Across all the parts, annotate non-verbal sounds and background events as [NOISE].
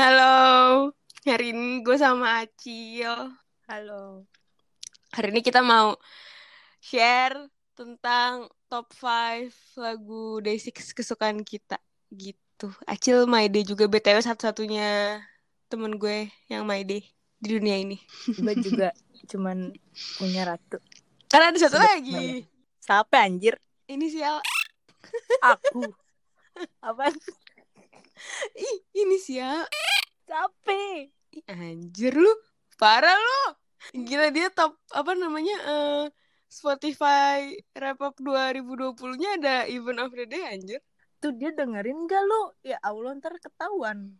Halo, hari ini gue sama Acil. Halo. Hari ini kita mau share tentang top 5 lagu Day6 kesukaan kita. Gitu. Acil My Day juga BTW satu-satunya temen gue yang My Day di dunia ini. Gue juga cuman punya ratu. Karena ada satu Sebut lagi. Siapa anjir? Inisial Aku. Apa? Ih, inisial Capek. Ih, anjir lu. Parah lu. Gila dia top apa namanya eh Spotify Wrap Up 2020-nya ada Event of the Day anjir. Tuh dia dengerin gak lu? Ya Allah ntar ketahuan.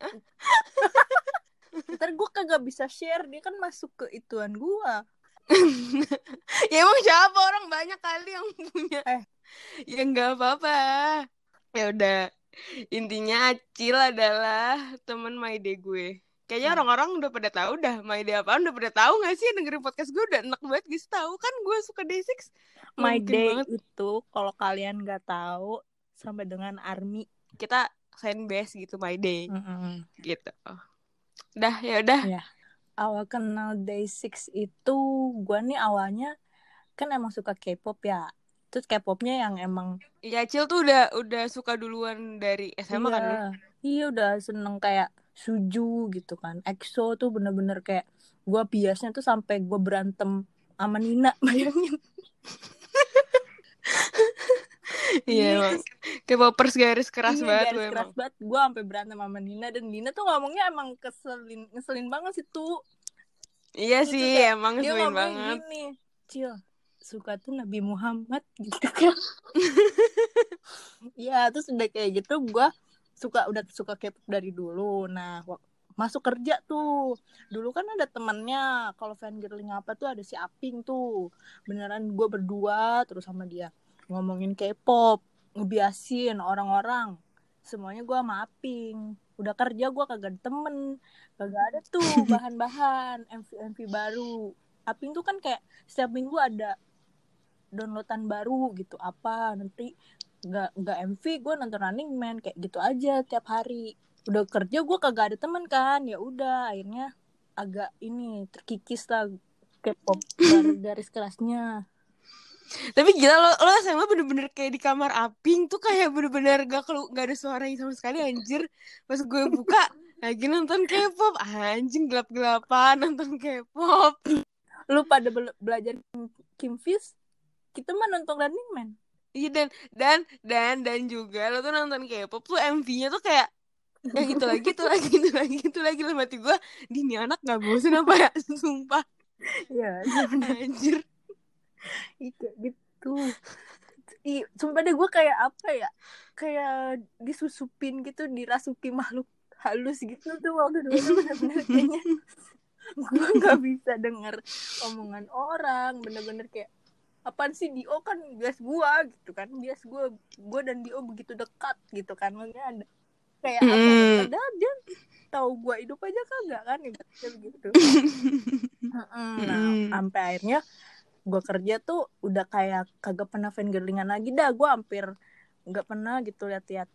[LAUGHS] ntar gue kagak bisa share. Dia kan masuk ke ituan gua. [LAUGHS] ya emang siapa orang banyak kali yang punya Eh. ya nggak apa-apa ya udah intinya Acil adalah temen My Day gue kayaknya Hmm. orang-orang udah pada tahu dah My Day apaan udah pada tahu gak sih dengerin podcast gue udah enak banget guys tahu kan gue suka Day6 My Mungkin day banget. itu kalau kalian nggak tahu sama dengan army. kita fanbase gitu My Day Mm-mm. gitu udah ya udah Awal kenal Day6 itu gue nih awalnya kan emang suka K-pop ya. Terus K-popnya yang emang ya Acil tuh udah udah suka duluan dari SMA kan lu? iya, iya udah seneng kayak Suju gitu kan. EXO tuh bener-bener kayak gue biasanya tuh sampai gue berantem sama Nina [LAUGHS] bayangin. iya Iya, emang K-popers garis keras Iya, banget garis lu keras emang banget. Gue sampai berantem sama Nina dan Nina tuh ngomongnya emang keselin ngeselin banget sih tuh. Iya sih, kayak emang ngeselin banget. gini, Cil, suka tuh Nabi Muhammad gitu kan. Iya, terus udah kayak gitu gue suka udah suka K-pop dari dulu. Nah, masuk kerja tuh. Dulu kan ada temannya kalau fangirling apa tuh ada si Aping tuh. Beneran gue berdua terus sama dia ngomongin K-pop, ngebiasin orang-orang. Semuanya gue sama Aping. Udah kerja gue kagak ada temen, kagak ada tuh [LAUGHS] bahan-bahan MV-MV baru. Aping tuh kan kayak setiap minggu ada downloadan baru gitu apa nanti nggak nggak MV gue nonton Running Man kayak gitu aja tiap hari udah kerja gue kagak ada temen kan ya udah akhirnya agak ini terkikis lah K-pop [LAUGHS] dari garis kerasnya Tapi gila lo, lo SMA bener-bener kayak di kamar aping tuh kayak bener-bener gak, kelu gak ada suaranya sama sekali anjir. Pas gue buka lagi nonton K-pop, anjing gelap-gelapan nonton K-pop. lu pada bela- belajar Kim, Kim Fis kita mah nonton Running Man. Iya dan dan dan dan juga lo tuh nonton K-pop tuh MV-nya tuh kayak yang itu lagi itu lagi itu lagi itu lagi. Lah mati gue di ini anak gak bosen apa ya? [LAUGHS] Sumpah. Iya, anjir. Iya kayak gitu. Ih, sumpah deh gue kayak apa ya? Kayak disusupin gitu, dirasuki makhluk halus gitu tuh waktu dulu bener-bener kayaknya. [LAUGHS] Gue nggak bisa denger omongan orang bener-bener kayak apaan sih Dio kan bias gue gitu kan bias gue gue dan Dio begitu dekat gitu kan maksudnya ada kayak apa ya? Mm. padahal dia tahu gue hidup aja kagak kan [LAUGHS] ibaratnya begitu Mm-mm. nah sampai akhirnya gue kerja tuh udah kayak kagak pernah fangirlingan lagi dah gue hampir nggak pernah gitu lihat-lihat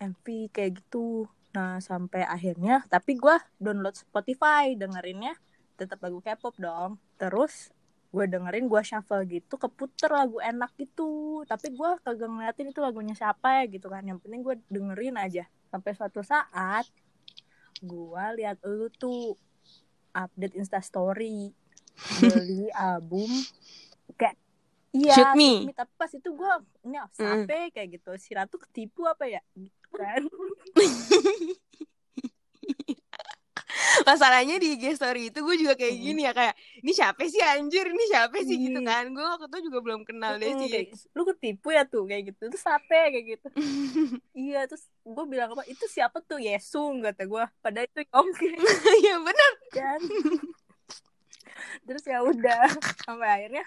MV kayak gitu nah sampai akhirnya tapi gue download Spotify dengerinnya tetap lagu K-pop dong terus gue dengerin gue shuffle gitu keputer lagu enak gitu. Tapi gue kagak ngeliatin itu lagunya siapa ya gitu kan. Yang penting gue dengerin aja. Sampai suatu saat gue lihat lu tuh update instastory beli [LAUGHS] album kayak iya Shoot Me. tapi pas itu gue ini siapa kayak gitu. Si ratu ketipu apa ya? Gitu kan [LAUGHS] masalahnya di IG story itu gue juga kayak gini ya kayak ini siapa sih anjir? Ini siapa sih? Gitu kan. Gue waktu itu juga belum kenal deh sih. kayak, lu ketipu ya tuh kayak gitu. Terus siapa kayak gitu. [LAUGHS] Iya terus gue bilang apa itu siapa tuh? Yesung kata gue. Padahal itu Yongki [LAUGHS] ya benar kan? Terus ya udah sampai akhirnya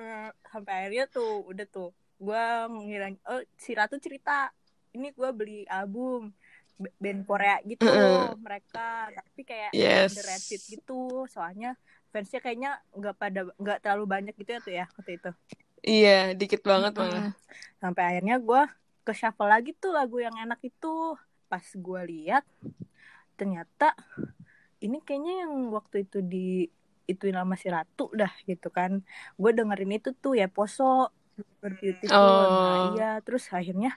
eh, sampai akhirnya tuh udah tuh gue mengira oh si Ratu cerita ini gue beli album band Korea gitu Heeh. mereka tapi kayak Yes. underrated gitu soalnya fansnya kayaknya nggak pada nggak terlalu banyak gitu ya tuh ya waktu itu iya dikit banget malah Mm-mm. sampai akhirnya gue ke shuffle lagi tuh lagu yang enak itu pas gue lihat ternyata ini kayaknya yang waktu itu di ituin sama si Ratu dah gitu kan gue dengerin itu tuh ya poso super beautiful Oh. nah iya terus akhirnya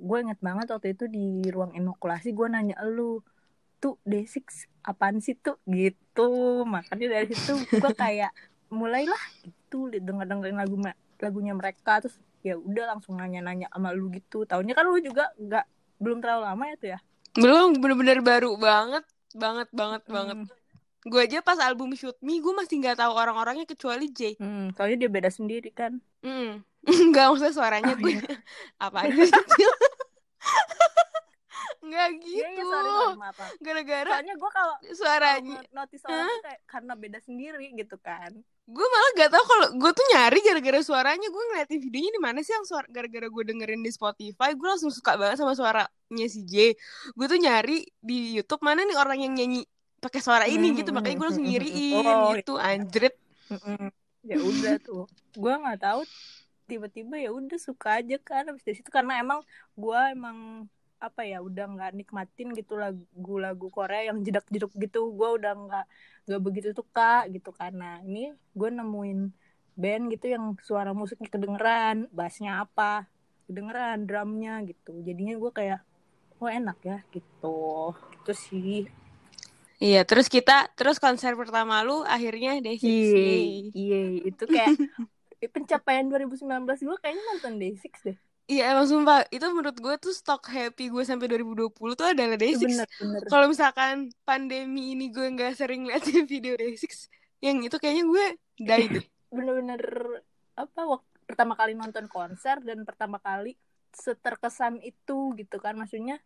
gue inget banget waktu itu di ruang inokulasi gue nanya lu tuh D6 apaan sih tuh gitu. Makanya dari situ gue kayak mulailah gitu denger dengerin lagu lagunya mereka terus ya udah langsung nanya-nanya sama lu gitu. Tahunnya kan lu juga nggak belum terlalu lama ya tuh ya? Belum bener-bener baru banget, banget, banget, banget. Gue aja pas album Shoot Me, gue masih nggak tahu orang-orangnya kecuali Jay. hmm, soalnya dia beda sendiri kan Hmm. Enggak [LAUGHS] maksudnya suaranya Oh, gue iya. [LAUGHS] apaan sih? Enggak [LAUGHS] gitu. Iya, iya, maaf. Gara-gara Soalnya gue kalau suaranya notice orang tuh kayak karena beda sendiri gitu kan. gue malah gak tahu kalau gue tuh nyari gara-gara suaranya gue ngeliatin videonya di mana sih yang suara gara-gara gue dengerin di Spotify gue langsung suka banget sama suaranya si J gue tuh nyari di YouTube mana nih orang yang nyanyi pakai suara ini Hmm, gitu makanya gue hmm, langsung hmm, hmm. Oh, gitu anjrit. Ya udah tuh. Gue nggak tahu tiba-tiba ya udah suka aja kan habis dari situ karena emang gue emang apa ya udah nggak nikmatin gitu lagu-lagu Korea yang jedak-jeduk gitu gue udah nggak nggak begitu suka gitu karena ini gue nemuin band gitu yang suara musiknya kedengeran bassnya apa kedengeran drumnya gitu jadinya gue kayak wah enak ya gitu gitu sih iya terus kita terus konser pertama lu akhirnya Day6 Iya, Yay. iya itu kayak [LAUGHS] pencapaian 2019 gue kayaknya nonton Day6 deh. iya emang sumpah itu menurut gue tuh stok happy gue sampai 2020 tuh adalah Day6 Bener bener. kalau misalkan pandemi ini gue nggak sering liatin [LAUGHS] video Day6 yang itu kayaknya gue die deh [LAUGHS] Bener-bener apa waktu pertama kali nonton konser dan pertama kali seterkesan itu gitu kan maksudnya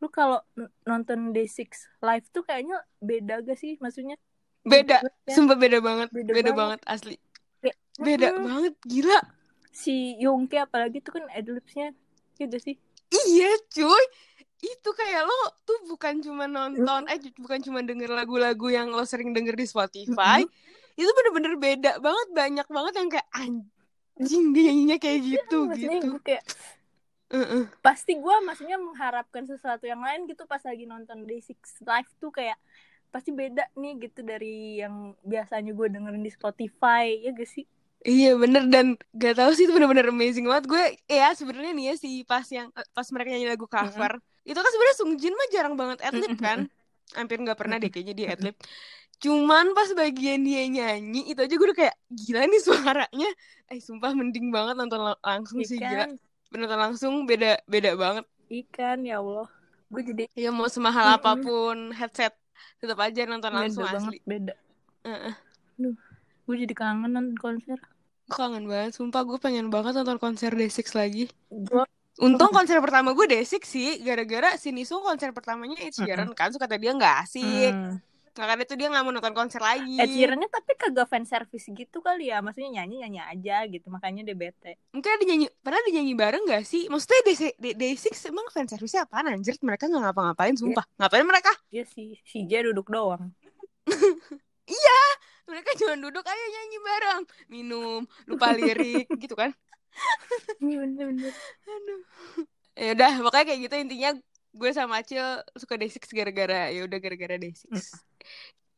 lu kalau nonton Day6 live tuh kayaknya beda gak sih? Maksudnya beda. Ya, sumpah beda banget. Beda beda, banget. banget. asli. Kayak, beda mm-mm. banget gila. Si Yongki apalagi tuh kan adlibsnya gitu sih. Iya cuy. Itu kayak lo tuh bukan cuma nonton eh bukan cuma denger lagu-lagu yang lo sering denger di Spotify. Itu bener-bener beda banget. Banyak banget yang kayak anjing dia nyanyinya kayak gitu maksudnya gitu. gue kayak Heeh. pasti gue maksudnya mengharapkan sesuatu yang lain gitu pas lagi nonton Day6 live tuh kayak pasti beda nih gitu dari yang biasanya gue dengerin di Spotify ya gak sih? Iya bener dan gak tahu sih itu bener-bener amazing banget. Gue ya sebenarnya nih ya si pas yang pas mereka nyanyi lagu cover itu kan sebenarnya Sung Jin mah jarang banget adlib Mm-mm. kan? Hampir nggak pernah deh kayaknya dia adlib. Cuman pas bagian dia nyanyi itu aja gue udah kayak gila nih suaranya. Eh sumpah mending banget nonton la- langsung sih gila ikan nonton langsung beda beda banget. Ikan ya Allah. Gue jadi ya mau semahal Mm-mm. apa pun headset tetap aja nonton beda langsung banget asli. beda. Heeh. gue jadi kangen nonton konser kangen banget sumpah gue pengen banget nonton konser Day6 lagi. Gue Untung konser pertama gue Day6 sih Gara-gara si Nisung konser pertamanya Ed Sheeran kan Suka kata dia gak asik. Hmm. Makanya tuh dia gak mau nonton konser lagi. Ed Sheeran-nya tapi kagak fan service gitu kali ya. Maksudnya nyanyi nyanyi aja gitu. Makanya dia bete. Mungkin ada nyanyi Pernah ada nyanyi bareng gak sih? Maksudnya Day- Day- Day6 emang fan service-nya apaan anjir? Mereka gak ngapa-ngapain sumpah. Ngapain mereka? Dia si si J duduk doang. [LAUGHS] Mereka cuma duduk Ayo nyanyi bareng. Minum Lupa lirik. [LAUGHS] Gitu kan? Iya, bener-bener Aduh. Ya udah Pokoknya kayak gitu intinya Gue sama Acil suka Day6 gara-gara ya udah gara-gara Day6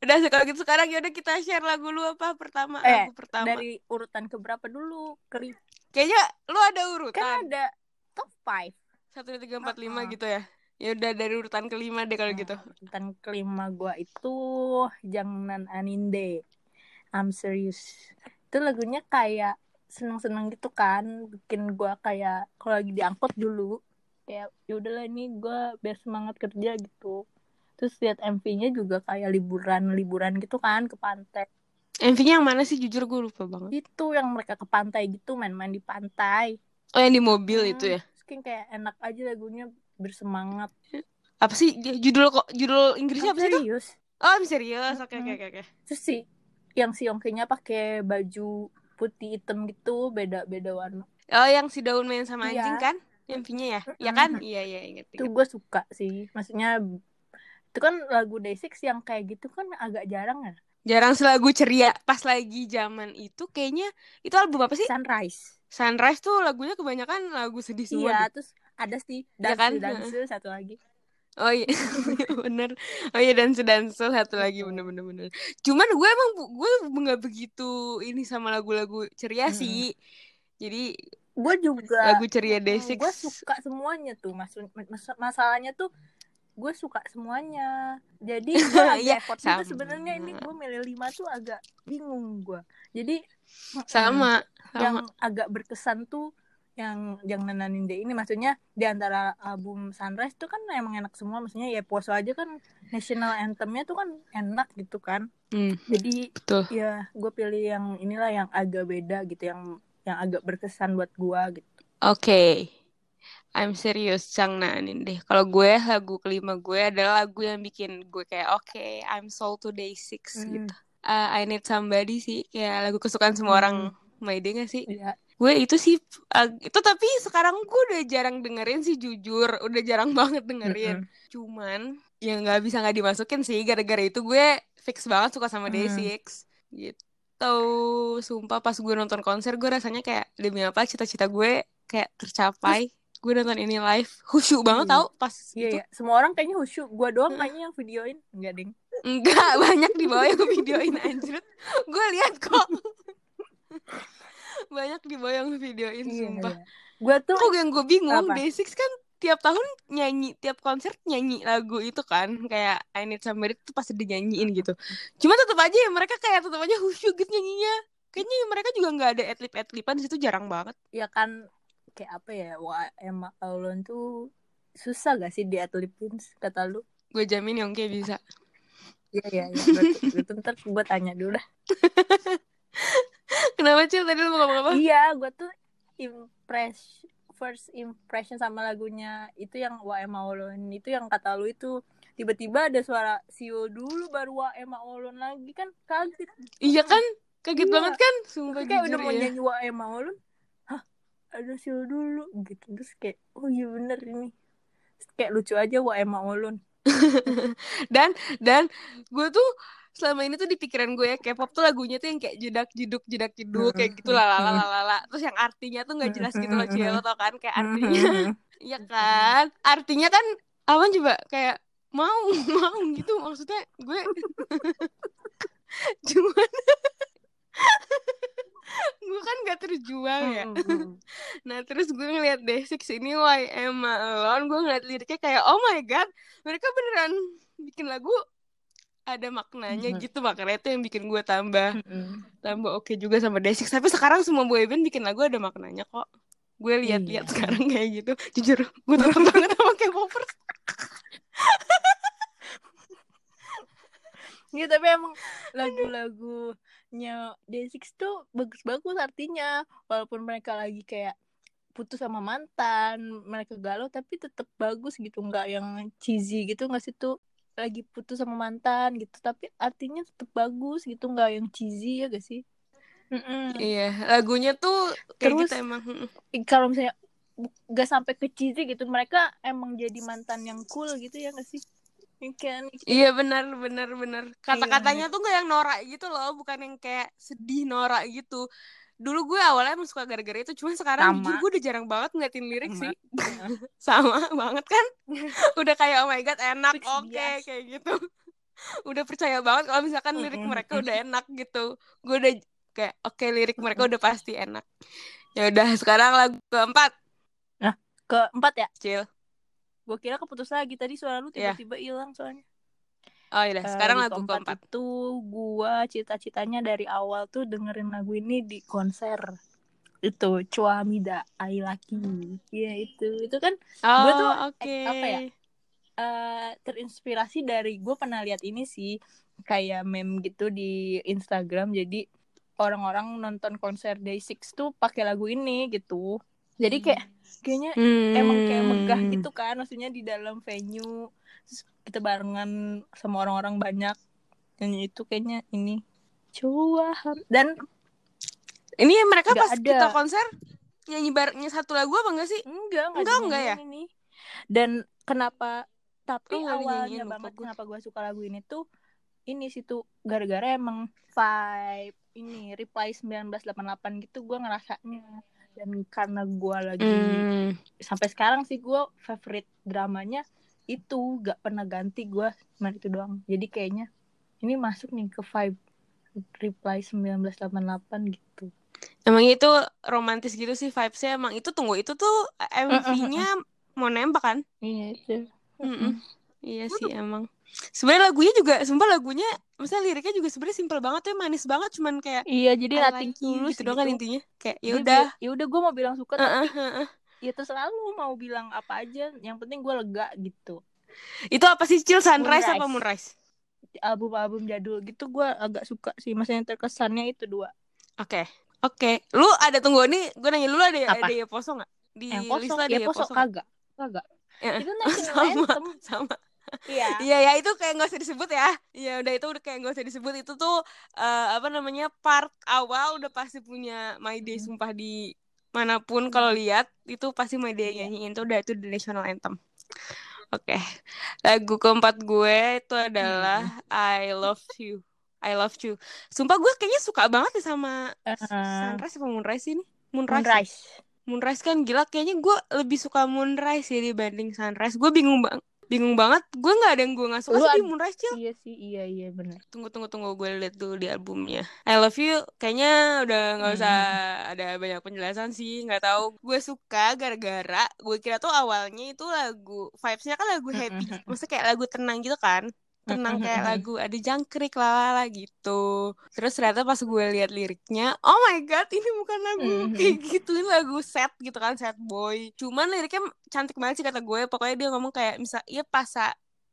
Udah kalau gitu sekarang ya udah kita share lagu lu apa pertama Eh, lagu pertama. dari urutan keberapa dulu Keri Kayaknya lu ada kan urutan ada top 5 satu dua tiga empat lima Uh-uh. gitu ya. Ya udah dari urutan kelima deh kalau gitu. urutan kelima gua itu Jangan Aninde I'm serious itu lagunya kayak seneng-seneng gitu kan bikin gua kayak kalau lagi diangkut dulu kayak ya udahlah ini gua biar semangat kerja gitu terus lihat MV-nya juga kayak liburan-liburan gitu kan ke pantai MV-nya yang mana sih jujur gue lupa banget. itu yang mereka ke pantai gitu main-main di pantai Oh yang di mobil Hmm, itu ya. terus kayak enak aja lagunya bersemangat Apa sih judul kok judul Inggrisnya apa sih itu? serius Oh misterius. Oke oke Mm-mm. oke oke. terus sih yang si Yongkinya pakai baju putih hitam gitu beda beda warna Oh yang si daun main sama Iya. anjing kan? MV-nya ya? Iya Mm-mm. kan? Iya iya inget. itu inget. gue suka sih maksudnya itu kan lagu Day6 yang kayak gitu kan agak jarang ya Jarang selagu ceria pas lagi zaman itu kayaknya itu album apa sih? Sunrise Sunrise tuh lagunya kebanyakan lagu sedih semua. iya deh. terus ada sih Iya dance kan? dance satu lagi Oh iya, [LAUGHS] bener. Oh iya dan Danso satu lagi Mm-mm. bener-bener bener. Cuman gue emang gue nggak begitu ini sama lagu-lagu ceria Mm-mm. sih. Jadi gue juga lagu ceria Day6 gue suka semuanya tuh mas, mas- masalahnya tuh gue suka semuanya jadi [LAUGHS] gue agak Iya, effort sama. juga sebenarnya ini gue milih lima tuh agak bingung gue jadi mm-mm, sama yang sama. agak berkesan tuh yang yang nenanin deh ini maksudnya di antara album Sunrise tuh kan emang enak semua maksudnya ya poso aja kan national anthemnya tuh kan enak gitu kan Hmm, jadi betul. ya gue pilih yang inilah yang agak beda gitu yang yang agak berkesan buat gue gitu Oke. I'm serious Changnanin deh. Kalau gue lagu kelima gue adalah lagu yang bikin gue kayak oke, I'm sold to day six Hmm. gitu. Uh, I need somebody sih kayak lagu kesukaan semua orang Mayday gak sih? ya Gue itu sih uh, itu tapi sekarang gue udah jarang dengerin sih jujur, udah jarang [LAUGHS] banget dengerin. Mm-mm. Cuman ya nggak bisa nggak dimasukin sih gara-gara itu gue fix banget suka sama Hmm. Day6 gitu. Sumpah pas gue nonton konser gue rasanya kayak demi apa cita-cita gue kayak tercapai. Gue nonton ini live khusyuk banget Iya. tau pas Iya itu. ya, semua orang kayaknya khusyuk. Gua doang kayaknya yang videoin. Enggak, Ding. Enggak [LAUGHS] banyak di bawah yang videoin anjir. Gue lihat kok. [LAUGHS] banyak di bawah yang videoin sumpah. Iya. Gua tuh Kok yang gue bingung, Apa? Day6 kan tiap tahun nyanyi, tiap konser nyanyi lagu itu kan. Kayak I Need Somebody itu pasti dinyanyiin gitu. Cuma tetap aja ya mereka kayak tetap aja khusyuk gitu nyanyinya. Kayaknya mereka juga nggak ada adlib-adliban di situ jarang banget. ya kan kayak apa ya? Emma Aulon tuh susah gak sih diatlipin kata lu? Gue jamin Yongke bisa. Iya iya iya. Berarti ntar gua tanya dulu dah. [LAUGHS] Kenapa Cil tadi lu mau ngomong apa? Iya, gua tuh impress first impression sama lagunya itu yang Wa Emma Aulon itu yang kata lu itu tiba-tiba ada suara Sio dulu baru Wa Emma Aulon lagi kan kaget. Iya kan? Kaget Iya. banget kan? Sumpah kayak udah mau ya. nyanyi Wa Emma Aulon ada Sil dulu gitu. Terus kayak oh iya bener ini. Terus kayak lucu aja Wa Emma Aulon [LAUGHS] dan dan gue tuh selama ini tuh di pikiran gue ya K-pop tuh lagunya tuh yang kayak jedak jeduk jedak jeduk kayak gitu lah lala terus yang artinya tuh nggak jelas gitu loh Ciel tau kan? Kayak artinya [LAUGHS] Iya kan? Artinya kan apa coba kayak mau [LAUGHS] mau gitu maksudnya gue cuman [LAUGHS] gue kan gak terjual ya. [LAUGHS] Nah terus gue ngeliat Day6 ini Why am I Alone Gue ngeliat liriknya kayak Oh my god. Mereka beneran bikin lagu Ada maknanya Mhm. gitu Makanya itu yang bikin gue tambah Tambah oke juga sama Day6 Tapi sekarang semua boyband bikin lagu ada maknanya kok. Gue lihat-lihat Iya. sekarang kayak gitu. Jujur Gue takut [LAUGHS] banget sama K-popers. Iya tapi emang lagu-lagunya Day6 tuh bagus-bagus artinya. Walaupun mereka lagi kayak putus sama mantan mereka galau tapi tetap bagus gitu. Nggak yang cheesy gitu nggak sih tuh? Lagi putus sama mantan gitu tapi artinya tetap bagus gitu. Nggak yang cheesy ya gak sih? Mm-mm. Iya lagunya tuh Kayak Terus- gitu emang kalau misalnya bu- gak sampai ke cheesy gitu mereka emang jadi mantan yang cool gitu ya gak sih Iya benar benar benar. Kata-katanya tuh gak yang norak gitu loh, bukan yang kayak sedih norak gitu. Dulu gue awalnya emang suka gara-gara itu, cuma sekarang Sama. jujur gue udah jarang banget ngeliatin lirik Sama. sih. [LAUGHS] Sama banget kan? [LAUGHS] udah kayak oh my god enak, oke bias. kayak gitu. [LAUGHS] udah percaya banget kalau misalkan lirik mereka udah enak gitu. Gue udah kayak oke lirik mereka udah pasti enak. Ya udah sekarang lagu keempat, keempat ya Cil. Gue kira keputus lagi. Tadi suara lu Iya. tiba-tiba hilang soalnya. Oh iya, sekarang di lagu keempat. itu gua cita-citanya dari awal tuh dengerin lagu ini di konser. Itu Chuamida I Lucky Iya itu. Itu kan Oh, Gue tuh, oke. eh, apa ya? eh terinspirasi dari gue pernah lihat ini sih kayak meme gitu di Instagram. Jadi orang-orang nonton konser Day6 tuh pakai lagu ini gitu. Jadi kayak kayaknya Hmm. emang kayak megah gitu kan maksudnya di dalam venue terus kita barengan sama orang-orang banyak nyanyi itu kayaknya ini cuahan dan Ini mereka pas ada. kita konser nyanyi barengnya satu lagu apa enggak sih? enggak Enggak, enggak ya? ini dan kenapa tapi Oh, awalnya banget gue. kenapa gue suka lagu ini tuh ini sih tuh gara-gara emang vibe ini reply 1988 gitu gue ngerasanya dan karena gue lagi Hmm. sampai sekarang sih gue favorite dramanya itu gak pernah ganti gue cuma itu doang jadi kayaknya ini masuk nih ke vibe reply 1988 gitu Emang itu romantis gitu sih vibesnya emang itu tunggu itu tuh MV-nya mau nembak kan? iya itu Mm-mm. Iya sih emang. Sebenarnya lagunya juga, sumpah lagunya, misalnya liriknya juga sebenarnya simpel banget tuh, manis banget, cuman kayak iya jadi I nothing like tulus gitu doang kan intinya. Kayak ya udah. ya udah gue mau bilang suka Heeh, tapi heeh. ya terserah lu mau bilang apa aja yang penting gue lega gitu Itu apa sih Cil Sunrise apa Moonrise. Album-album jadul gitu gue agak suka sih maksudnya yang terkesannya itu dua Oke. Oke. Lu ada tunggu nih, gue nanya dulu ada Apa? ada ya poso nggak? Di yang list kosong lu ada ya ya poso? kagak kagak Ya, itu [LAUGHS] national sama, anthem sama. Iya [LAUGHS] Iya ya itu kayak nggak usah disebut ya. Iya udah itu udah kayak nggak usah disebut itu tuh eh, apa namanya part awal udah pasti punya My Day Hmm. sumpah di mana pun kalau lihat itu pasti My Day Iya. nyanyiin tuh udah itu the national anthem. Oke. Lagu keempat gue itu adalah I Love You. I Love You. Sumpah gue kayaknya suka banget deh sama Eh, Sunrise apa Moonrise ini? Moonrise. ya? Moonrise Moonrise kan gila kayaknya gue lebih suka Moonrise ya dibanding Sunrise. Gue bingung bang bingung banget. Gue nggak ada yang gue nggak suka Lu sih Moonrise iya sih iya iya benar Tunggu tunggu tunggu gue lihat dulu di albumnya. I Love You kayaknya udah nggak usah ada banyak penjelasan sih. Nggak tahu. Gue suka gara-gara gue kira tuh awalnya itu lagu vibesnya kan lagu happy. Mm-mm. Maksudnya kayak lagu tenang gitu kan. Tenang [LAUGHS] kayak lagu ada jangkrik lalala gitu. Terus ternyata pas gue lihat liriknya, oh my god, ini bukan lagu Mhm. kayak gitu, ini lagu sad gitu kan, sad boy. Cuman liriknya cantik banget sih kata gue. Pokoknya dia ngomong kayak misal, iya pas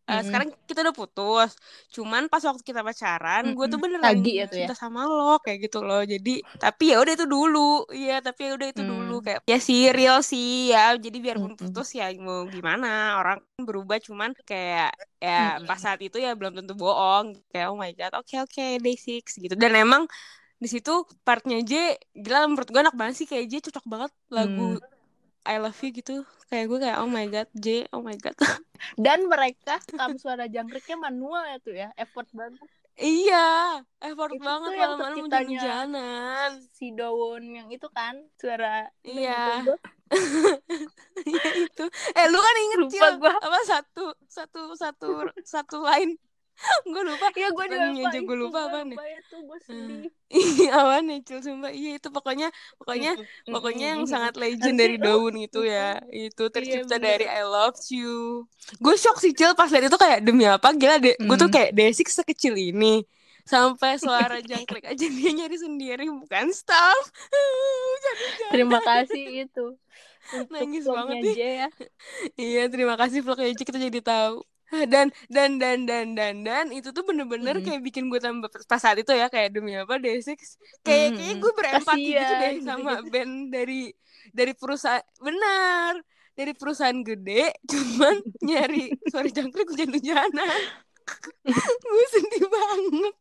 eh, Mm-mm. sekarang kita udah putus. Cuman pas waktu kita pacaran, gue tuh beneran Lagi ya tuh ya? cinta sama lo kayak gitu loh. Jadi tapi ya udah itu dulu, iya tapi ya udah itu dulu Hmm. kayak ya sih real sih ya. Jadi biarpun putus ya mau gimana orang berubah cuman kayak ya Mm-mm. pas saat itu ya belum tentu bohong kayak oh my god oke oke day six gitu dan emang di situ partnya J gila menurut gue enak banget sih kayak J cocok banget lagu Hmm. I love you gitu. Kayak gue kayak oh my god J oh my god. [LAUGHS] Dan mereka rekam suara jangkriknya manual ya tuh ya. Effort banget. Iya effort Itu banget malam-malam hujan-hujanan si Dawon yang itu kan suara Iya. [LAUGHS] Iya itu. Eh lu kan inget Lupa Cil. gua. apa satu satu satu satu line gue lupa Iya gue lupa aja gue lupa ya? itu gue sedih [LAUGHS] Iya, awan ya, Cil, sumpah. Iya, itu pokoknya pokoknya pokoknya yang sangat legend dari daun itu ya. Itu tercipta bener. dari I Love You. Gue shock sih, Cil, pas liat itu kayak demi apa? Gila deh. Gue tuh Hmm. kayak Desik sekecil ini. Sampai suara jangkrik aja dia nyari sendiri bukan staff. [LAUGHS] Terima kasih itu [LAUGHS] untuk Nangis vlognya banget nih. J ya Iya, terima kasih vlog aja kita jadi tahu. [LAUGHS] Dan dan dan dan dan dan itu tuh bener-bener Mm-mm. kayak bikin gue tambah pas saat itu ya kayak demi apa Day6 kayak kayak Mm-mm. gue berempati gitu deh sama band dari dari perusahaan benar dari perusahaan gede [LAUGHS] cuman nyari suara jangkrik hujan-hujanan [LAUGHS] gue sedih banget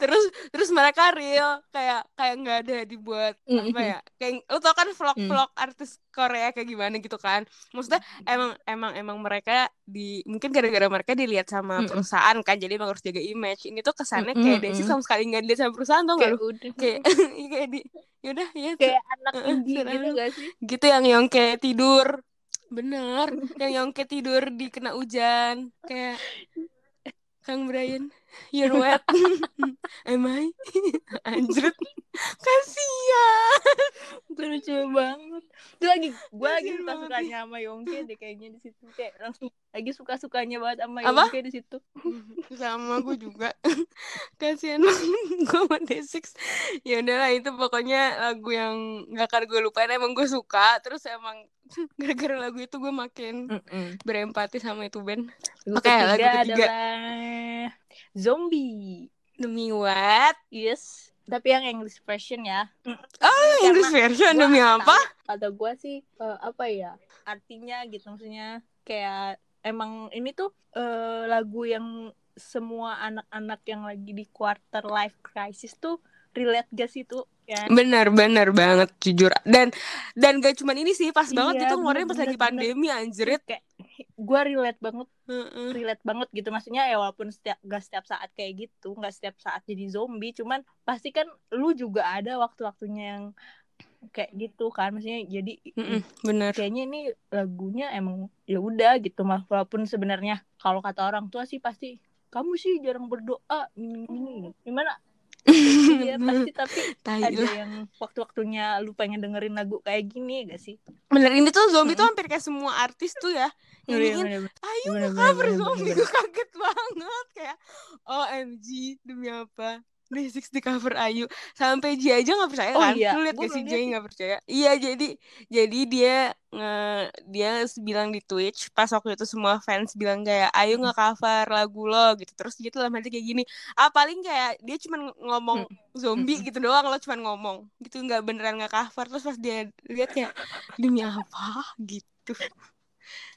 terus terus mereka real kayak kayak nggak ada dibuat apa Mm-mm. ya kayak lo tau kan vlog-vlog artis Korea kayak gimana gitu kan? Maksudnya emang emang emang mereka di mungkin gara-gara mereka dilihat sama Mm-mm. perusahaan kan jadi emang harus jaga image. Ini tuh kesannya Mm-mm, kayak Desi sama sekali nggak dilihat sama perusahaan tau nggak kayak lu? udah. Kayak [LAUGHS] kayak di yaudah ya kayak anak indie gitu gak sih? Gitu yang Yongke tidur. Bener [LAUGHS] yang Yongke tidur di kena hujan kayak Kang Brian you're wet. [LAUGHS] Am I? [LAUGHS] Anjrit kasihan. Itu lucu banget. Itu lagi gue lagi Kasian suka sukanya sama Yongke deh kayaknya di situ. Kayak langsung lagi suka sukanya banget sama Apa? Yongke di situ. [LAUGHS] Sama gue juga. Kasihan banget. Gue sama Desix. Ya udahlah itu pokoknya lagu yang gak akan gue lupain. Emang gue suka terus emang [LAUGHS] gara-gara lagu itu gue makin berempati sama itu band Oke, ketiga, lagu ketiga. adalah zombie. Demi what? Yes. Tapi yang English version ya. Oh English version? demi apa? kata gue sih eh, apa ya artinya gitu maksudnya. Kayak emang ini tuh eh, lagu yang semua anak-anak yang lagi di quarter life crisis tuh relate gak sih tuh? Ya. Benar benar banget jujur. Dan dan gak cuman ini sih pas banget Iya, itu ngeluarin pas bener, lagi bener, pandemi anjrit. Kayak gue relate banget relate banget gitu. Maksudnya ya walaupun setiap gak setiap saat kayak gitu nggak setiap saat jadi zombie cuman pasti kan lu juga ada waktu-waktunya yang kayak gitu kan. Maksudnya jadi Mm-mm, bener. kayaknya ini lagunya emang ya udah gitu mah. Walaupun sebenarnya kalau kata orang tua sih pasti kamu sih jarang berdoa ini gimana [LAUGHS] Iya pasti tapi Tai ada lah. yang waktu-waktunya lu pengen dengerin lagu kayak gini gak sih? bener ini tuh zombie tuh Mm-mm. hampir kayak semua artis tuh ya Iya, nyanyiin bener, ayo nge cover zombie gue kaget banget kayak OMG demi apa Day6 di cover Ayu. Sampai Jia aja nggak percaya Oh kan? iya, lu gua gak sih sih. nggak percaya? Iya jadi jadi dia nge dia bilang di Twitch pas waktu itu semua fans bilang kayak Ayu nggak cover lagu lo gitu. Terus dia tuh dalam hati kayak gini ah paling kayak dia cuman ngomong zombie gitu doang lo cuman ngomong gitu nggak beneran nggak cover. Terus pas dia lihat kayak demi apa? gitu.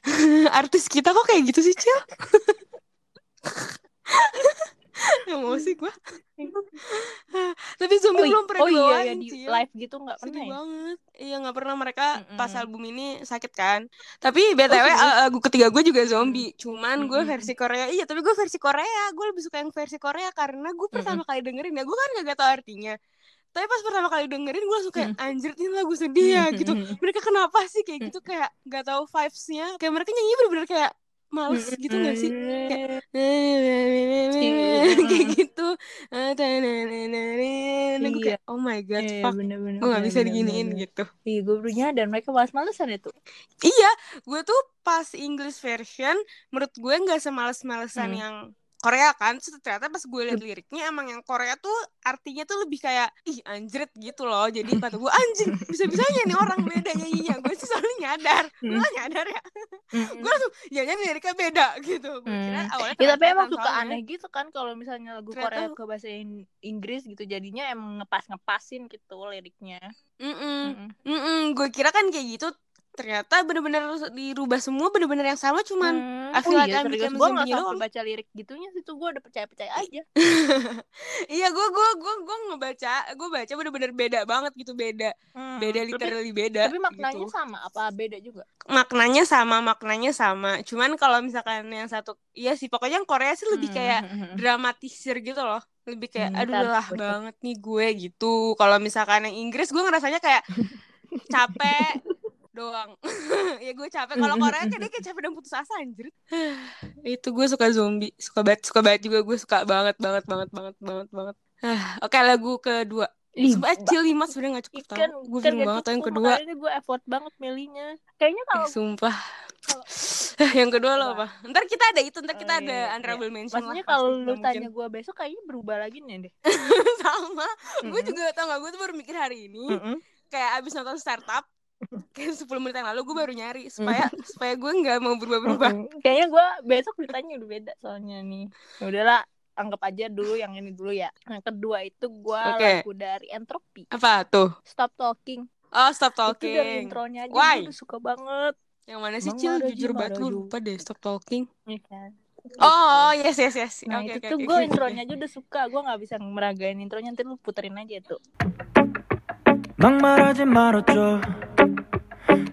[LAUGHS] Artis kita kok kayak gitu sih Cil [LAUGHS] emosi gue [LAUGHS] tapi zombie Oh, belum pernah oh iya dibawain ya di Cil. live gitu nggak pernah sedih ya? banget. Iya nggak pernah. Mereka pas Mm-mm. album ini sakit kan. Tapi btw Oh, uh, lagu ketiga gue juga zombie. Cuman gue versi Korea. Iya tapi gue versi Korea. Gue lebih suka yang versi Korea karena gue pertama kali dengerin ya. Gue kan gak tau artinya. Tapi pas pertama kali dengerin gue langsung kayak anjir ini lagu sedih ya gitu. Mereka kenapa sih kayak gitu? Kayak gak tahu vibesnya. Kayak mereka nyanyi bener-bener kayak males gitu gak sih kayak kayak gitu gue Iya. kayak oh my god Iya, fuck bener-bener. gue gak bisa bener-bener, diginiin bener. gitu Iya, gue baru nyadar mereka males-malesan itu. Iya, gue tuh pas English version menurut gue nggak semales-malesan Hmm. yang Korea kan. Terus ternyata pas gue liat liriknya emang yang Korea tuh artinya tuh lebih kayak ih anjrit gitu loh. Jadi [LAUGHS] kata gue anjing bisa-bisanya nih orang beda nyanyinya. Gue sih selalu nyadar. Gue [LAUGHS] Hmm. gak nyadar ya. gue langsung ya nyanyi liriknya beda gitu. Gue kira Hmm. awalnya Ya tapi emang suka soalnya. aneh gitu kan kalau misalnya lagu Ternyata- Korea ke bahasa In- Inggris gitu jadinya emang ngepas-ngepasin gitu liriknya. Gue kira kan kayak gitu. Ternyata bener-bener dirubah semua bener-bener yang sama cuman Hmm. I feel oh like iya I'm gue nggak sampai doang. baca lirik gitunya situ gue udah percaya-percaya aja. [LAUGHS] iya gue gue gue gue ngebaca gue baca bener-bener beda banget gitu beda Hmm. beda Tapi- literally beda Tapi maknanya gitu. sama apa beda juga? maknanya sama maknanya sama cuman kalau misalkan yang satu iya sih pokoknya yang Korea sih lebih Hmm. kayak dramatisir gitu loh lebih kayak Hmm, aduh lelah cek. banget nih gue gitu kalau misalkan yang Inggris gue ngerasanya kayak [LAUGHS] capek doang. [LAUGHS] Ya gue capek. Kalau [LAUGHS] Korea kayak dia kayak capek dan putus asa anjir. Itu gue suka zombie. Suka banget suka banget juga. Gue suka banget banget banget banget banget banget. Ah, oke lagu kedua. Sumpah chill lima sebenarnya gak cukup tau Gue gak banget tau yang kedua. Makanya gue effort banget milihnya. Kayaknya Eh, kalau Sumpah. kalau- [LAUGHS] Yang kedua lo apa? Ntar kita ada itu Ntar kita Oh, ada iya, iya. honorable mention maksudnya lah kalau lu tanya gue besok kayaknya berubah lagi nih deh. Sama. Gue Mm-mm. juga tau gak Gue tuh baru mikir hari ini Mm-mm. Kayak abis nonton startup kayak [LAUGHS] sepuluh menit yang lalu gue hmm. baru nyari hmm. supaya [LAUGHS] supaya gue nggak mau berubah-berubah hmm, kayaknya gue besok ditanya udah beda soalnya nih ya udahlah anggap aja dulu yang ini dulu ya yang kedua itu gue okay. lagu dari entropi apa tuh stop talking oh stop talking itu dari intronya aja Why? gue suka banget yang mana sih Cil jujur banget gue lupa deh stop talking yeah. Oh, yes yes yes. Nah, okay, itu okay, tuh okay, gue okay. intronya aja udah suka. Gue nggak bisa meragain intronya, nanti lu puterin aja tuh.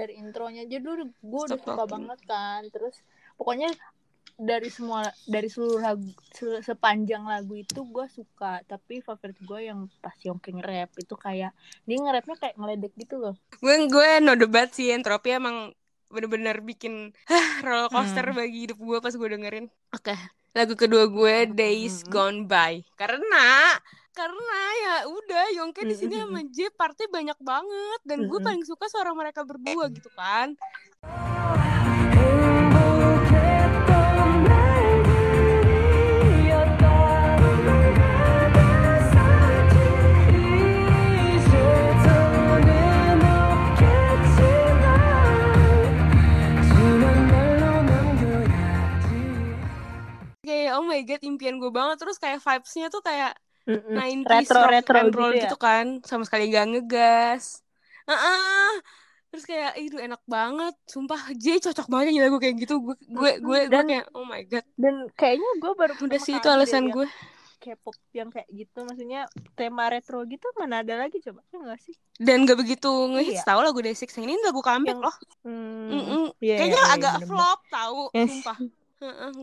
Dari intronya. Aja dulu gue udah suka banget kan. Terus pokoknya dari semua dari seluruh lagu se- sepanjang lagu itu gue suka. Tapi favorit gue yang pas Yongke nge-rap itu kayak dia nge-rapnya kayak ngeledek gitu loh. Gue gue no debat sih entropi emang bener-bener bikin roller coaster Hmm. bagi hidup gue pas gue dengerin. Oke. Lagu kedua gue Days Hmm. Gone By. Karena karena ya udah Yongke di hmm, sini hmm, sama hmm, J partnya banyak banget dan gue paling suka suara mereka berdua gitu kan. Oke oh my god impian gue banget. Terus kayak vibesnya tuh kayak Mm-mm. 90s retro rock retro and gitu roll ya gitu kan sama sekali gak ngegas Heeh. terus kayak itu enak banget sumpah J cocok banget nyanyi lagu kayak gitu gue gue gue gue Dan- kayak oh my god dan kayaknya gue baru udah sih itu alasan gue K-pop yang kayak gitu maksudnya tema retro gitu mana ada lagi coba ya nggak sih dan gak begitu ngehits Iya. tahu lagu Day6 yang ini lagu comeback Yang- loh hmm, Mm-mm. iya, kayaknya iya, iya, agak bener-bener. flop tahu Yes. sumpah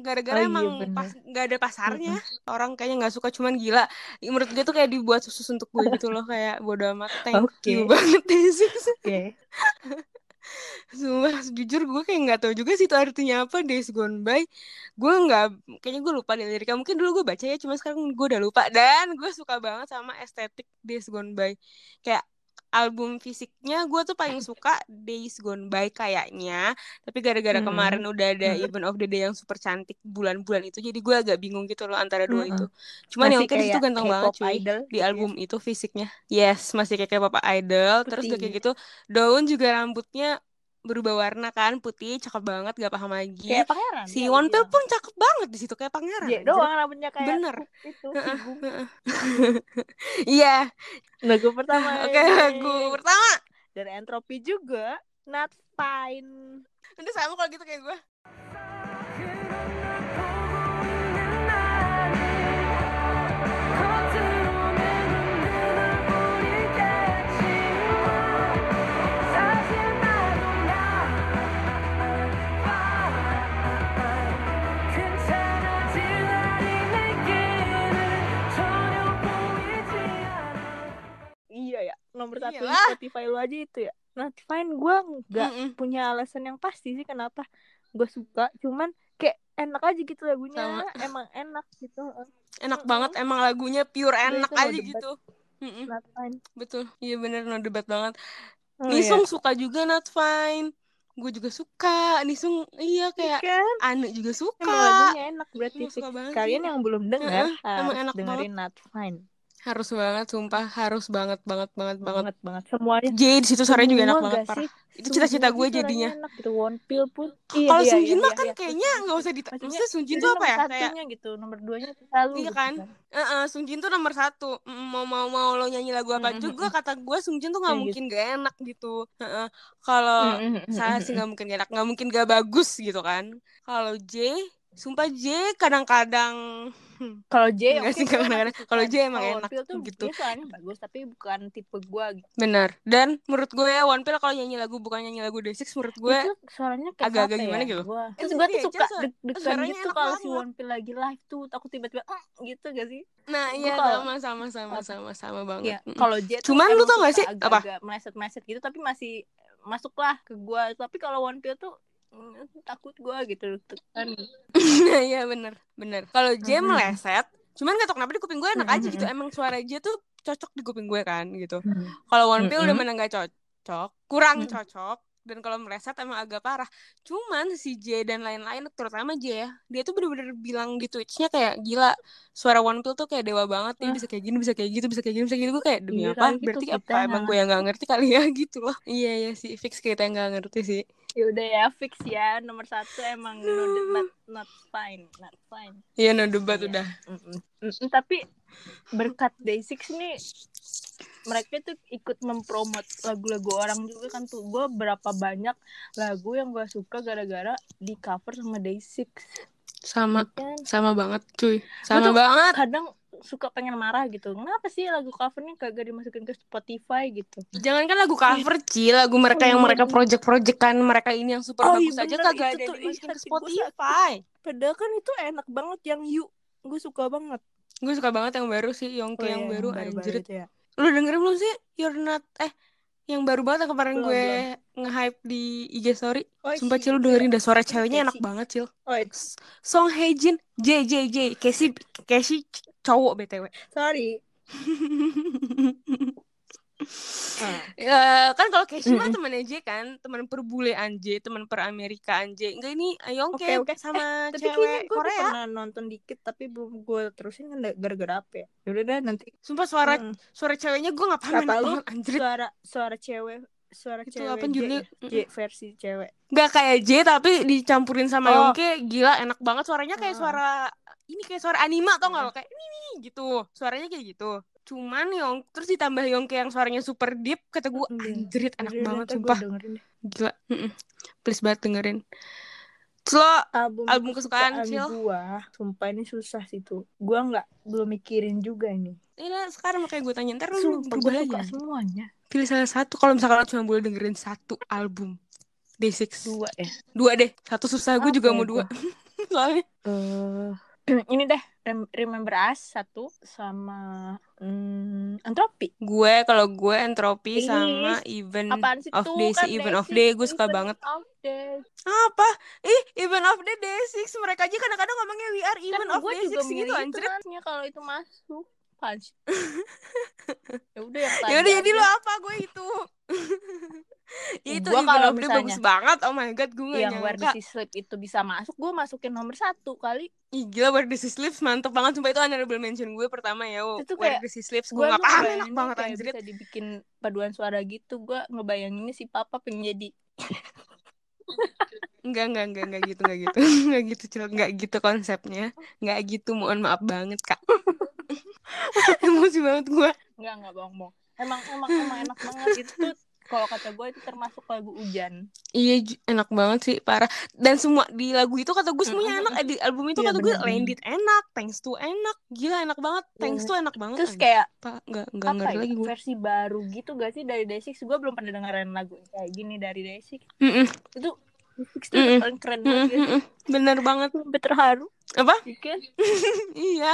gara-gara Oh, iya, emang bener. pas nggak ada pasarnya orang kayaknya nggak suka cuman gila menurut gue tuh kayak dibuat khusus untuk gue gitu loh kayak bodo amat thank Oke. you banget Day6 [LAUGHS] Oke. Sumpah, jujur gue kayak nggak tahu juga sih itu artinya apa Days Gone By. Gue nggak, kayaknya gue lupa deh liriknya. Mungkin dulu gue baca ya, cuma sekarang gue udah lupa. Dan gue suka banget sama estetik Days Gone By. Kayak album fisiknya gue tuh paling suka Days Gone By kayaknya. Tapi gara-gara Hmm. kemarin udah ada Hmm. Even of the Day yang super cantik bulan-bulan itu, jadi gue agak bingung gitu loh antara dua Hmm. itu. Cuman yang Masih situ kayak ganteng banget K-pop cuy idol di gitu ya. album itu fisiknya. Yes, masih kayak kayak Papa Idol. Terus udah kayak gitu, daun juga rambutnya berubah warna kan, putih, cakep banget, gak paham lagi. kayak pangeran Si ya, Wonpil bilang. pun cakep banget di situ kayak pangeran. Anjir. doang rambutnya kayak Bener. itu. [LAUGHS] Iya, lagu pertama [LAUGHS] oke ini. lagu pertama. dari entropi juga not fine Udah sama kalau gitu kayak gue. Nomor satu Iyalah. Spotify lu aja itu ya not fine gue nggak Mm-mm. punya alasan yang pasti sih kenapa gue suka cuman kayak enak aja gitu lagunya Sama. emang enak gitu Enak Mm-mm. banget emang lagunya pure enak aja debat. gitu. Mm-mm, not fine betul. Iya bener no debat banget. oh, Nisung suka juga Not Fine. Gue juga suka. Nisung iya iya. kayak kan Anu juga suka. emang lagunya enak berarti Emang suka fix. banget kalian sih. yang belum dengar Heeh, emang harus enak dengerin not fine Harus banget, sumpah. Harus banget, banget, banget, banget. banget banget semuanya J di situ suaranya juga enak banget, parah. sih? Itu cita-cita gue jadinya. enak gitu One Pill pun iya, Kalau iya, Sungjin iya, mah iya, kan iya. kayaknya nggak usah dita... Maksudnya, Jadi tuh apa ya? Kayak gitu nomor duanya tuh selalu Iya gitu kan? Eh, eh, Sungjin tuh nomor satu. Mm, Mau mau mau lo nyanyi lagu apa Mm, mm, juga kata gue Sungjin tuh nggak Iya, mungkin gak enak gitu. Heeh. Kalau Mm, mm, mm, saya sih nggak mungkin gak enak, nggak mungkin gak bagus gitu kan. Kalau J, sumpah J kadang-kadang hmm, Kalau J Enggak oke sih, kadang-kadang. Kalau J emang Kalau enak tuh gitu. dia soalnya bagus tapi bukan tipe gue gitu. bener. Dan menurut gue ya One Pill kalau nyanyi lagu bukan nyanyi lagu Day6 menurut gue itu suaranya kayak agak-agak gimana ya? gitu. Gua. Eh, Terus gue tuh suka deg-degan gitu kalau si. One Pill lagi live tuh aku tiba-tiba "Ah," gitu gak sih? Nah, iya kalau- sama sama sama sama sama banget. Iya, kalau J tuh Cuman lu tau gak sih apa? agak-agak meleset-meleset gitu tapi masih masuklah ke gue. Tapi kalau One Pill tuh takut gue gitu kan. Nah, [LAUGHS] iya bener bener. Kalau J Mhm. meleset, cuman gak tau kenapa di kuping gue enak aja gitu. Mhm. Emang suara J tuh cocok di kuping gue kan gitu. Hmm. Kalau One Pill udah mana gak cocok, kurang cocok. Dan kalau meleset emang agak parah. Cuman si J dan lain-lain, terutama J ya, dia tuh bener-bener bilang di Twitch-nya kayak gila. Suara One Pill tuh kayak dewa banget. Ah. bisa kayak gini, bisa kayak gitu, bisa kayak gini, bisa kayak gitu. Gue kayak demi apa? gitu Berarti kita apa? Emang gue yang gak ngerti kali ya [LAUGHS] gitu loh. Iya, iya sih. Fix kita yang gak ngerti sih. Ya udah ya fix ya nomor satu emang no debat not fine not fine. Iya, no debat Iya. udah. Mm-mm. Mm-mm, tapi berkat Day6 nih mereka tuh ikut mempromot lagu-lagu orang juga kan tuh gue berapa banyak lagu yang gue suka gara-gara di cover sama Day6 Sama, kan sama banget cuy. Sama tuh- banget. kadang suka pengen marah gitu kenapa sih lagu covernya kagak dimasukin ke Spotify gitu Jangan kan lagu cover Ci, lagu mereka yang mereka project-project kan mereka ini yang super Oh, bagus iya aja bener, kagak itu ada tuh, dimasukin ke Spotify. padahal kan itu enak banget yang yuk gue suka banget Gue suka banget yang baru sih, Yongke Oh, yang iya, baru anjir. ya. Lu dengerin belum sih? You're not eh yang baru banget yang kemarin Belum, gue nge-hype di IG story. Oh, Sumpah si Cil dengerin dah suara ceweknya enak banget Cil. Oh, Song Heijin J J J Casey Casey cowok BTW. sorry Ah. [LAUGHS] Ya, kan kalau Casey mah Mm-mm. temennya J kan, teman perbulean J, teman peramerikaan J. Enggak ini Yongke Oke, oke. sama tapi kayaknya cewek gue Korea. pernah nonton dikit tapi belum gue terusin kan gara-gara apa ya Yaudah deh nanti Sumpah suara Mm. suara ceweknya gue gak paham Kata lu, anjir. suara suara cewek suara Itu cewek apa J, judulnya? J versi cewek Gak kayak J tapi dicampurin sama Oh. Yongke gila enak banget suaranya kayak Ah. suara ini kayak suara anime tau gak lo? Kayak ini nih gitu. Suaranya kayak gitu. Cuman Yong terus ditambah Yongke yang suaranya super deep kata gue Iya. anjrit enak Jadi banget sumpah. dengerin gila Mm-mm. please banget dengerin. Terus lo album Album kesukaan, Cil? gua sumpah ini susah sih tuh gua nggak belum mikirin juga ini. Ini lah sekarang makanya gue tanya ntar sumpah berubah lagi suka semuanya. Pilih salah satu kalau misalkan lo cuma boleh dengerin satu album. Day6 dua ya dua deh satu susah. Gue juga ya mau dua. [LAUGHS] soalnya eh [CLEARS THROAT] ini deh Rem- Remember Us satu sama hmm, Entropi gue kalau gue entropi Ih, sama even apaan sih? of day kan even of Day6, day gue suka Even banget. of Day. apa? Ih even of day day six mereka aja kadang-kadang ngomongnya we are even kan of day six gitu itu anjir nantinya kalau itu masuk. Punch [LAUGHS] ya udah yang ya udah jadi lo apa? Gue itu [LAUGHS] ya itu Gua kalau misalnya. bagus banget oh my god gue gak yang Where nyangka. This Is Sleep itu bisa masuk gue masukin nomor satu kali. Ih gila Where This Is mantep banget. Sumpah itu honorable mention gue pertama ya Itu Where kayak- This Is Sleeps Gue gue gak paham enak banget bisa dibikin paduan suara gitu. Gue ngebayanginnya si papa pengen jadi. Enggak, enggak, enggak, enggak gitu, enggak gitu. [LAUGHS] Enggak gitu, Cil. Enggak gitu konsepnya. Enggak gitu, mohon maaf banget kak. [LAUGHS] Emosi banget gue nggak nggak bohong bohong. Emang emang emang enak banget. Itu tuh kalau kata gue itu termasuk lagu hujan Iya enak banget sih parah Dan semua di lagu itu kata gue semuanya enak Di album itu Iya, kata gue. Landed enak Thanks to enak Gila enak banget Thanks Iya. to enak banget terus kayak Pak, Enggak, enggak apa ngerti ya lagi gue versi baru gitu gak sih dari Day6 gue belum pernah dengerin lagu kayak gini dari Day6 Mm-mm, itu Day6 tuh Mm-mm. paling keren banget ya. mm-mm. Bener banget sampai terharu Apa? ya kan [LAUGHS] iya,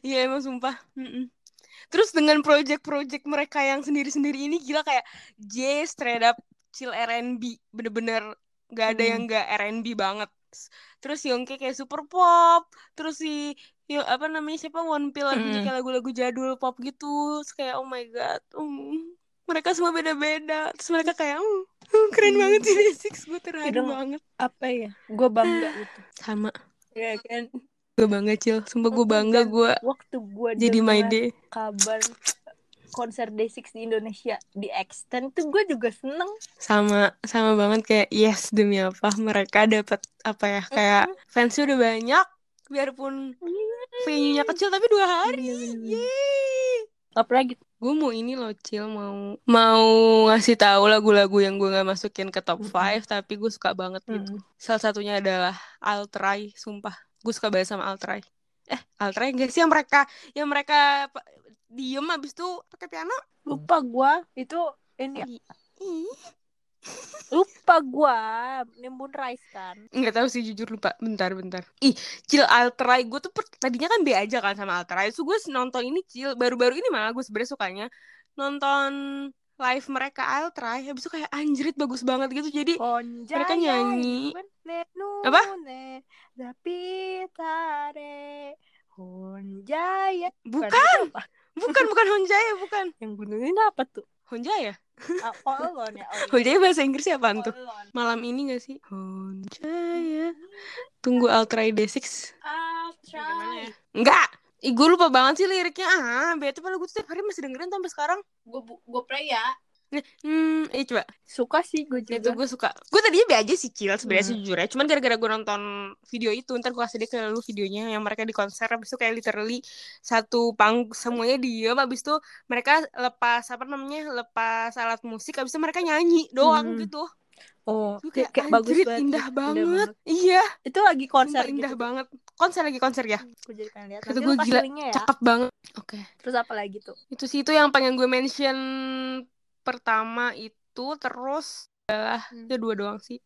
iya emang sumpah. Mm-mm. Terus dengan project-project mereka yang sendiri-sendiri ini gila kayak J straight up chill R&B, bener-bener gak ada Hmm. yang gak R&B banget. Terus Yongke kayak super pop, terus si yo apa namanya siapa One Pill lagunya Mm-mm. kayak lagu-lagu jadul pop gitu, terus kayak oh my god, um, mereka semua beda-beda. Terus mereka kayak um, keren Hmm. banget sih Day6, gue terharu Hidung- banget. apa ya gue bangga gitu Sama, ya kan gue bangga Cil, sumpah gue bangga gue waktu gue jadi my day. kabar konser Day6 di Indonesia di extend tuh gue juga seneng sama sama banget kayak yes demi apa mereka dapat apa ya kayak fansnya udah banyak biarpun venue-nya kecil tapi dua hari Iya. Yeay. apalagi gue mau ini loh Cil mau mau ngasih tahu lagu-lagu yang gue nggak masukin ke top Mm-mm. 5 tapi gue suka banget gitu Mm. salah satunya adalah Altrai sumpah gue suka banget sama Altrai eh Altrai enggak sih yang mereka yang mereka diem abis itu pakai piano? Lupa gue itu ini ya, lupa gue nimbun rice kan. Nggak tahu sih jujur lupa. Bentar, bentar. Ih, Cil Altrai gue tuh per- tadinya kan B aja kan sama Altrai. Terus gue nonton ini Cil baru-baru ini malah gue sebenarnya sukanya nonton live mereka Altrai. Habis itu kayak anjrit bagus banget gitu. Jadi Honjaya Mereka nyanyi. Apa? Honjaya bukan, bukan bukan Honjaya, bukan. yang gunungin apa tuh Honjaya. Ah, ya oh, iya. Honjaya bahasa Inggrisnya apaan tuh? Malam ini gak sih? Honjaya. Tunggu Altrai D6. I'll try. ya? Enggak. Ih, gue lupa banget sih liriknya. Ah, bete padahal gue setiap hari masih dengerin sampai sekarang. gue gue play ya Hmm, eh coba. suka sih gue itu juga gue suka gue tadinya be aja sih Cil sebenarnya Hmm. sejujurnya cuman gara-gara gue nonton video itu ntar gue kasih deh ke lu videonya yang mereka di konser habis itu kayak literally satu pang semuanya diem habis itu mereka lepas apa namanya lepas alat musik habis itu mereka nyanyi doang Hmm. gitu oh kayak, kayak, bagus banget indah gitu, banget. iya. Itu lagi konser konser indah gitu banget. Konser lagi konser ya? Gue jadi pengen lihat. Nanti gue gila, ya. cakep banget. Oke. Terus apa lagi tuh? Itu sih itu yang pengen gue mention pertama itu terus adalah Hmm. itu dua doang sih.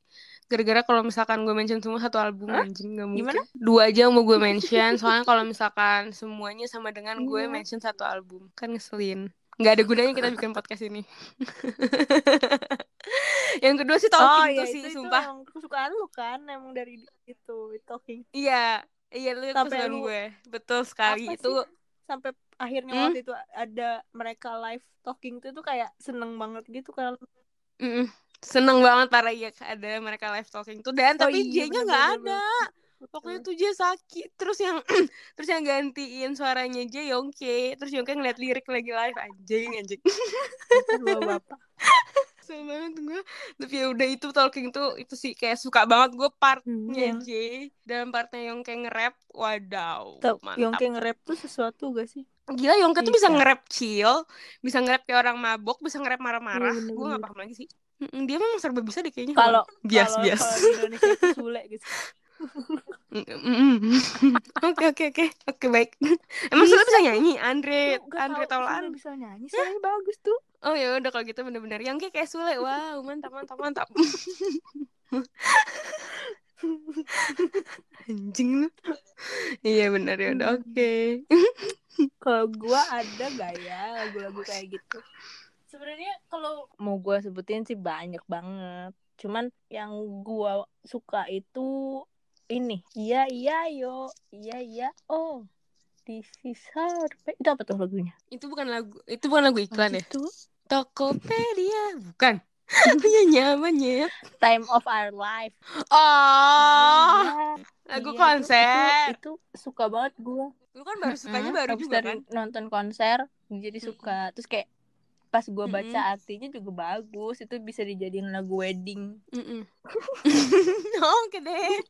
Gara-gara kalau misalkan gue mention semua satu album Hah? anjing nggak mungkin. Gimana? dua aja yang mau gue [LAUGHS] mention soalnya kalau misalkan semuanya sama dengan gue Iya. mention satu album kan ngeselin nggak ada gunanya kita bikin podcast ini. [LAUGHS] Yang kedua sih talking tuh sih Oh, iya, itu, sumpah itu yang kesukaan lu kan emang dari itu talking. Iya iya lu Sampai kesukaan lu- gue. Betul sekali itu sih? sampai akhirnya Hmm? waktu itu ada mereka live talking tuh tuh kayak seneng banget gitu kan. Mm-mm, seneng banget para iya ada mereka live talking tuh. Dan Oh tapi iya, J-nya nggak bener, Waktu itu J sakit Terus yang [CLEARS THROAT] Terus yang gantiin suaranya J Yongke Terus Yongke ngeliat lirik lagi live Anjing anjing. Bawa bapak. [LAUGHS] Kesel banget gue tapi ya udah itu talking tuh itu sih kayak suka banget gue partnya Hmm, J dan partnya yang kayak nge-rap wadaw Tau, mantap. Kayak nge-rap tuh sesuatu gak sih? gila Yongke tuh bisa Bisa. nge-rap chill bisa nge-rap kayak orang mabok bisa nge-rap marah-marah. Iya, gue gak paham lagi sih. Dia memang serba bisa deh kayaknya Kalau bias kalau [LAUGHS] bias kalau di Indonesia itu Sule gitu. [LAUGHS] Oke oke oke oke baik [LAUGHS] emang Sule Bisa bisa nyanyi Andre gak Andre tahu Sule bisa nyanyi, suaranya bagus tuh. Oh ya udah kalau gitu bener-bener yang kayak kayak Sule. Wow, mantap mantap mantap. [LAUGHS] Anjing lu. Iya benar ya udah oke. Kalau gua ada gak ya lagu-lagu kayak gitu? Sebenarnya kalau mau gua sebutin sih banyak banget. Cuman yang gua suka itu ini. Iya iya yo. Iya iya. Oh. This is hard. Itu apa tuh lagunya? Itu bukan lagu, itu bukan lagu iklan ya? Itu Tokopedia, bukan. [LAUGHS] Punya nyamannya. Time of Our Life. Oh, Iya, lagu iya, konser. Itu, itu suka banget gua. Lu kan baru sukanya Mm, baru juga dari kan? nonton konser jadi suka terus kayak pas gua Mm-mm. baca artinya juga bagus itu bisa dijadiin lagu wedding Mm-mm. [LAUGHS] Oke deh.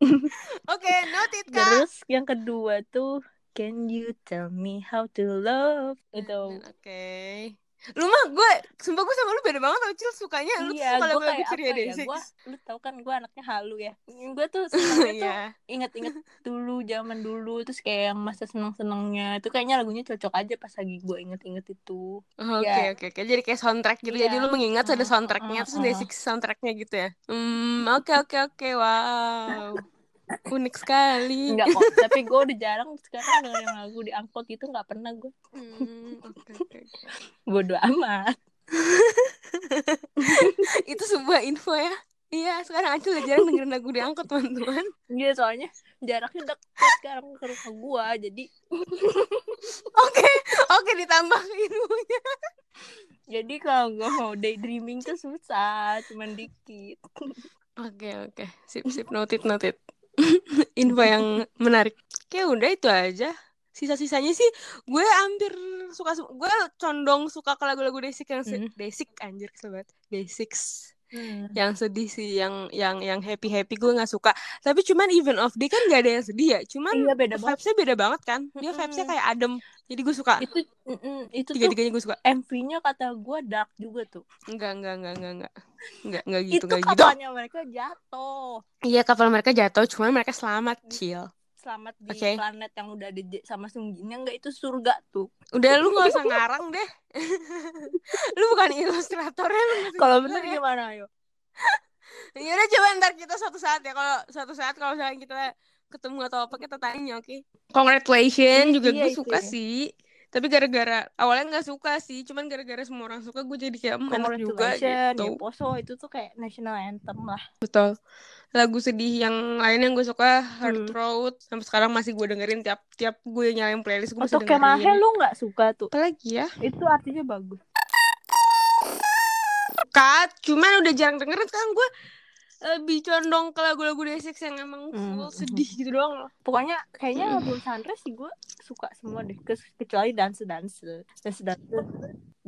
[LAUGHS] Oke, noted kak. terus yang kedua tuh Can you tell me how to love itu Oke. Lu mah gue, sumpah gue sama lu beda banget tau Cil sukanya lu iya tuh suka lagu-lagu ceria deh ya gue lu tau kan gue anaknya halu ya gue tuh [LAUGHS] senangnya tuh Iya. inget-inget dulu zaman dulu terus kayak yang masa seneng-senengnya itu kayaknya lagunya cocok aja pas lagi gue inget-inget itu Oke Ya. oke oke. Jadi kayak soundtrack gitu. Jadi Iya. lu mengingat ada soundtracknya mm, terus mm, basic soundtracknya gitu ya. Hmm, oke oke oke. Wow. Unik sekali. Enggak kok tapi gue udah jarang sekarang dengerin lagu di angkot itu nggak pernah gue Hmm, oke oke. bodo amat [LAUGHS] Itu sebuah info ya. Iya, sekarang Acil udah jarang dengerin lagu di angkot, teman-teman. Iya soalnya jaraknya deket sekarang ke rumah gua jadi [LAUGHS] Oke, oke ditambah ilmunya. jadi kalau gua mau daydreaming tuh susah cuman dikit Oke, oke. Sip, sip. Noted, noted. [LAUGHS] Info yang menarik. Kayak udah itu aja. Sisa-sisanya sih gue hampir suka gue condong suka ke lagu-lagu Desik yang Hmm. Desik anjir banget. Basics hmm. yang sedih sih yang yang yang happy happy gue nggak suka. Tapi cuman even of day kan gak ada yang sedih ya. Cuman iya beda banget. vibesnya beda banget kan. Dia vibesnya kayak adem. Jadi gue suka. Itu itu tuh tiga-tiganya gue suka. MV-nya kata gua dark juga tuh. Enggak enggak enggak enggak enggak enggak enggak gitu itu enggak gitu. kapalnya mereka jatuh. Iya kapal mereka jatuh. Cuman mereka selamat chill selamat di Oke. planet yang udah di sama Sungjinnya enggak itu surga tuh. Udah lu gak usah ngarang deh. [LAUGHS] Lu bukan ilustratornya nggak kalau bener ya. gimana ayo? [LAUGHS] Ya udah coba ntar kita suatu saat ya kalau suatu saat kalau misalnya kita ketemu atau apa kita tanya oke? Congratulations Iya, juga iya, gue itu suka ya. sih. Tapi gara-gara awalnya nggak suka sih cuman gara-gara semua orang suka gue jadi kayak "Hmm, enak juga gitu. Ya Poso itu tuh kayak national anthem lah. Betul lagu sedih yang lain yang gue suka Heart Hmm. Road sampai sekarang masih gue dengerin tiap tiap gue nyalain playlist gue Untuk Kemahe lu nggak suka tuh? Apa lagi ya? Itu artinya bagus. Kat cuman udah jarang dengerin sekarang gue lebih condong ke lagu-lagu Day6 yang emang full Hmm. sedih gitu doang loh. Pokoknya kayaknya album Sunrise sih gue suka semua deh kecuali dance dance dance dance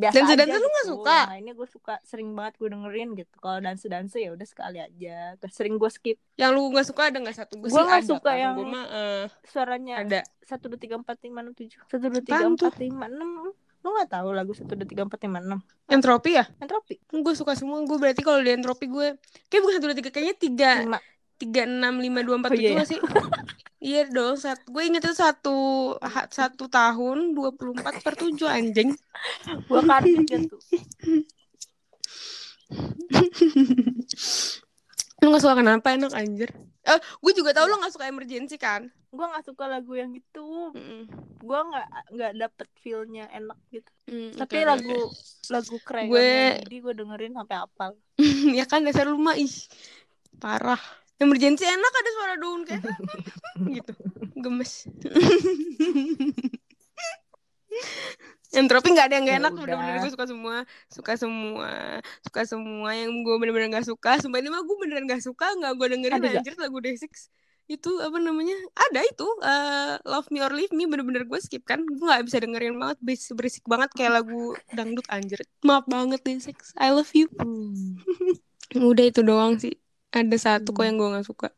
biasa Dance Dance lu nggak gitu. suka? yang lainnya gue suka sering banget gue dengerin gitu. Kalau dance dance ya udah sekali aja. Sering gue skip. Yang lu nggak suka ada nggak? Satu gue nggak ada suka kan. yang- gue mah eh, suaranya ada. satu dua tiga empat lima enam tujuh. Satu dua tiga empat lima enam. Lu nggak tahu lagu satu dua tiga empat lima enam? Entropi ya? Entropi. Gue suka semua. Gue berarti kalau di entropi gue kayak bukan satu dua tiga kayaknya tiga. Tiga enam lima dua empat Oh, iya, tujuh nggak sih [LAUGHS] iya dong sat gue inget itu satu satu tahun dua puluh empat per tujuh anjing. Gue kaget gitu lu nggak suka kenapa enak anjir? Eh gue juga tau lu nggak suka emergency kan? Gue nggak suka lagu yang itu. Mm-mm. gue nggak nggak dapet feelnya enak gitu. Mm, tapi oke, lagu oke. lagu keren Gue- jadi gue dengerin sampai apal [LAUGHS] ya kan dasar lu mah ih parah emergency enak ada suara daun kayak [LAUGHS] gitu. Gemes. [LAUGHS] Entropi nggak ada yang gak Ya enak udah. bener-bener gue suka semua suka semua suka semua yang gue bener-bener gak suka. Sumpah ini mah gue beneran gak suka nggak gue dengerin Ada nggak? anjir lagu Day6 itu apa namanya? Ada itu eh, Love Me or Leave Me bener-bener gue skip kan. Gue nggak bisa dengerin banget berisik, berisik banget kayak lagu dangdut anjir. Maaf banget deh sex I love you. [LAUGHS] Udah itu doang sih ada satu kok Hmm. yang gue nggak suka.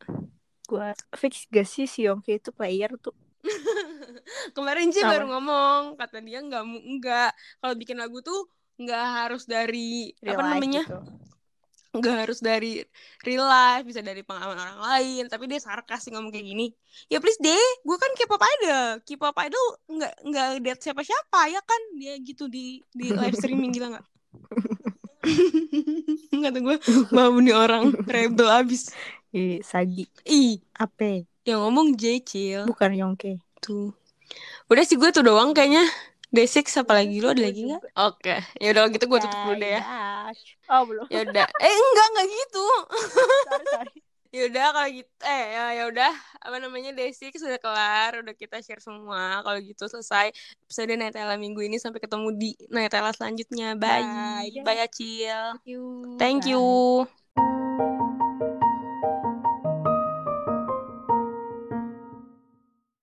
Gue fix gak sih si Yongki itu player tuh? [LAUGHS] Kemarin sih baru ngomong kata dia nggak nggak. Kalau bikin lagu tuh nggak harus dari real apa life namanya? gitu. nggak harus dari real life bisa dari pengalaman orang lain. Tapi dia sarkas sih ngomong kayak gini. Ya please deh gue kan K-pop idol. K-pop idol nggak nggak lihat siapa siapa ya kan? Dia gitu di di live streaming gila nggak tuh gue mau nih orang rebel abis. Ih, Sagi. Ih apa yang ngomong Jecil bukan Yongki tuh. Udah sih gue tuh doang kayaknya. Basic apa lagi? Lu ada lagi nggak? Oke, ya udah gitu gue tutup dulu deh ya. Oh belum. Ya udah. [LAUGHS] Eh enggak enggak gitu. sorry sorry ya udah kalau gitu eh ya ya udah apa namanya Desik sudah kelar udah kita share semua. Kalau gitu selesai episode Nutella minggu ini sampai ketemu di Nutella selanjutnya. Bye. Bye, bye. Acil. Thank you. Thank Bye. you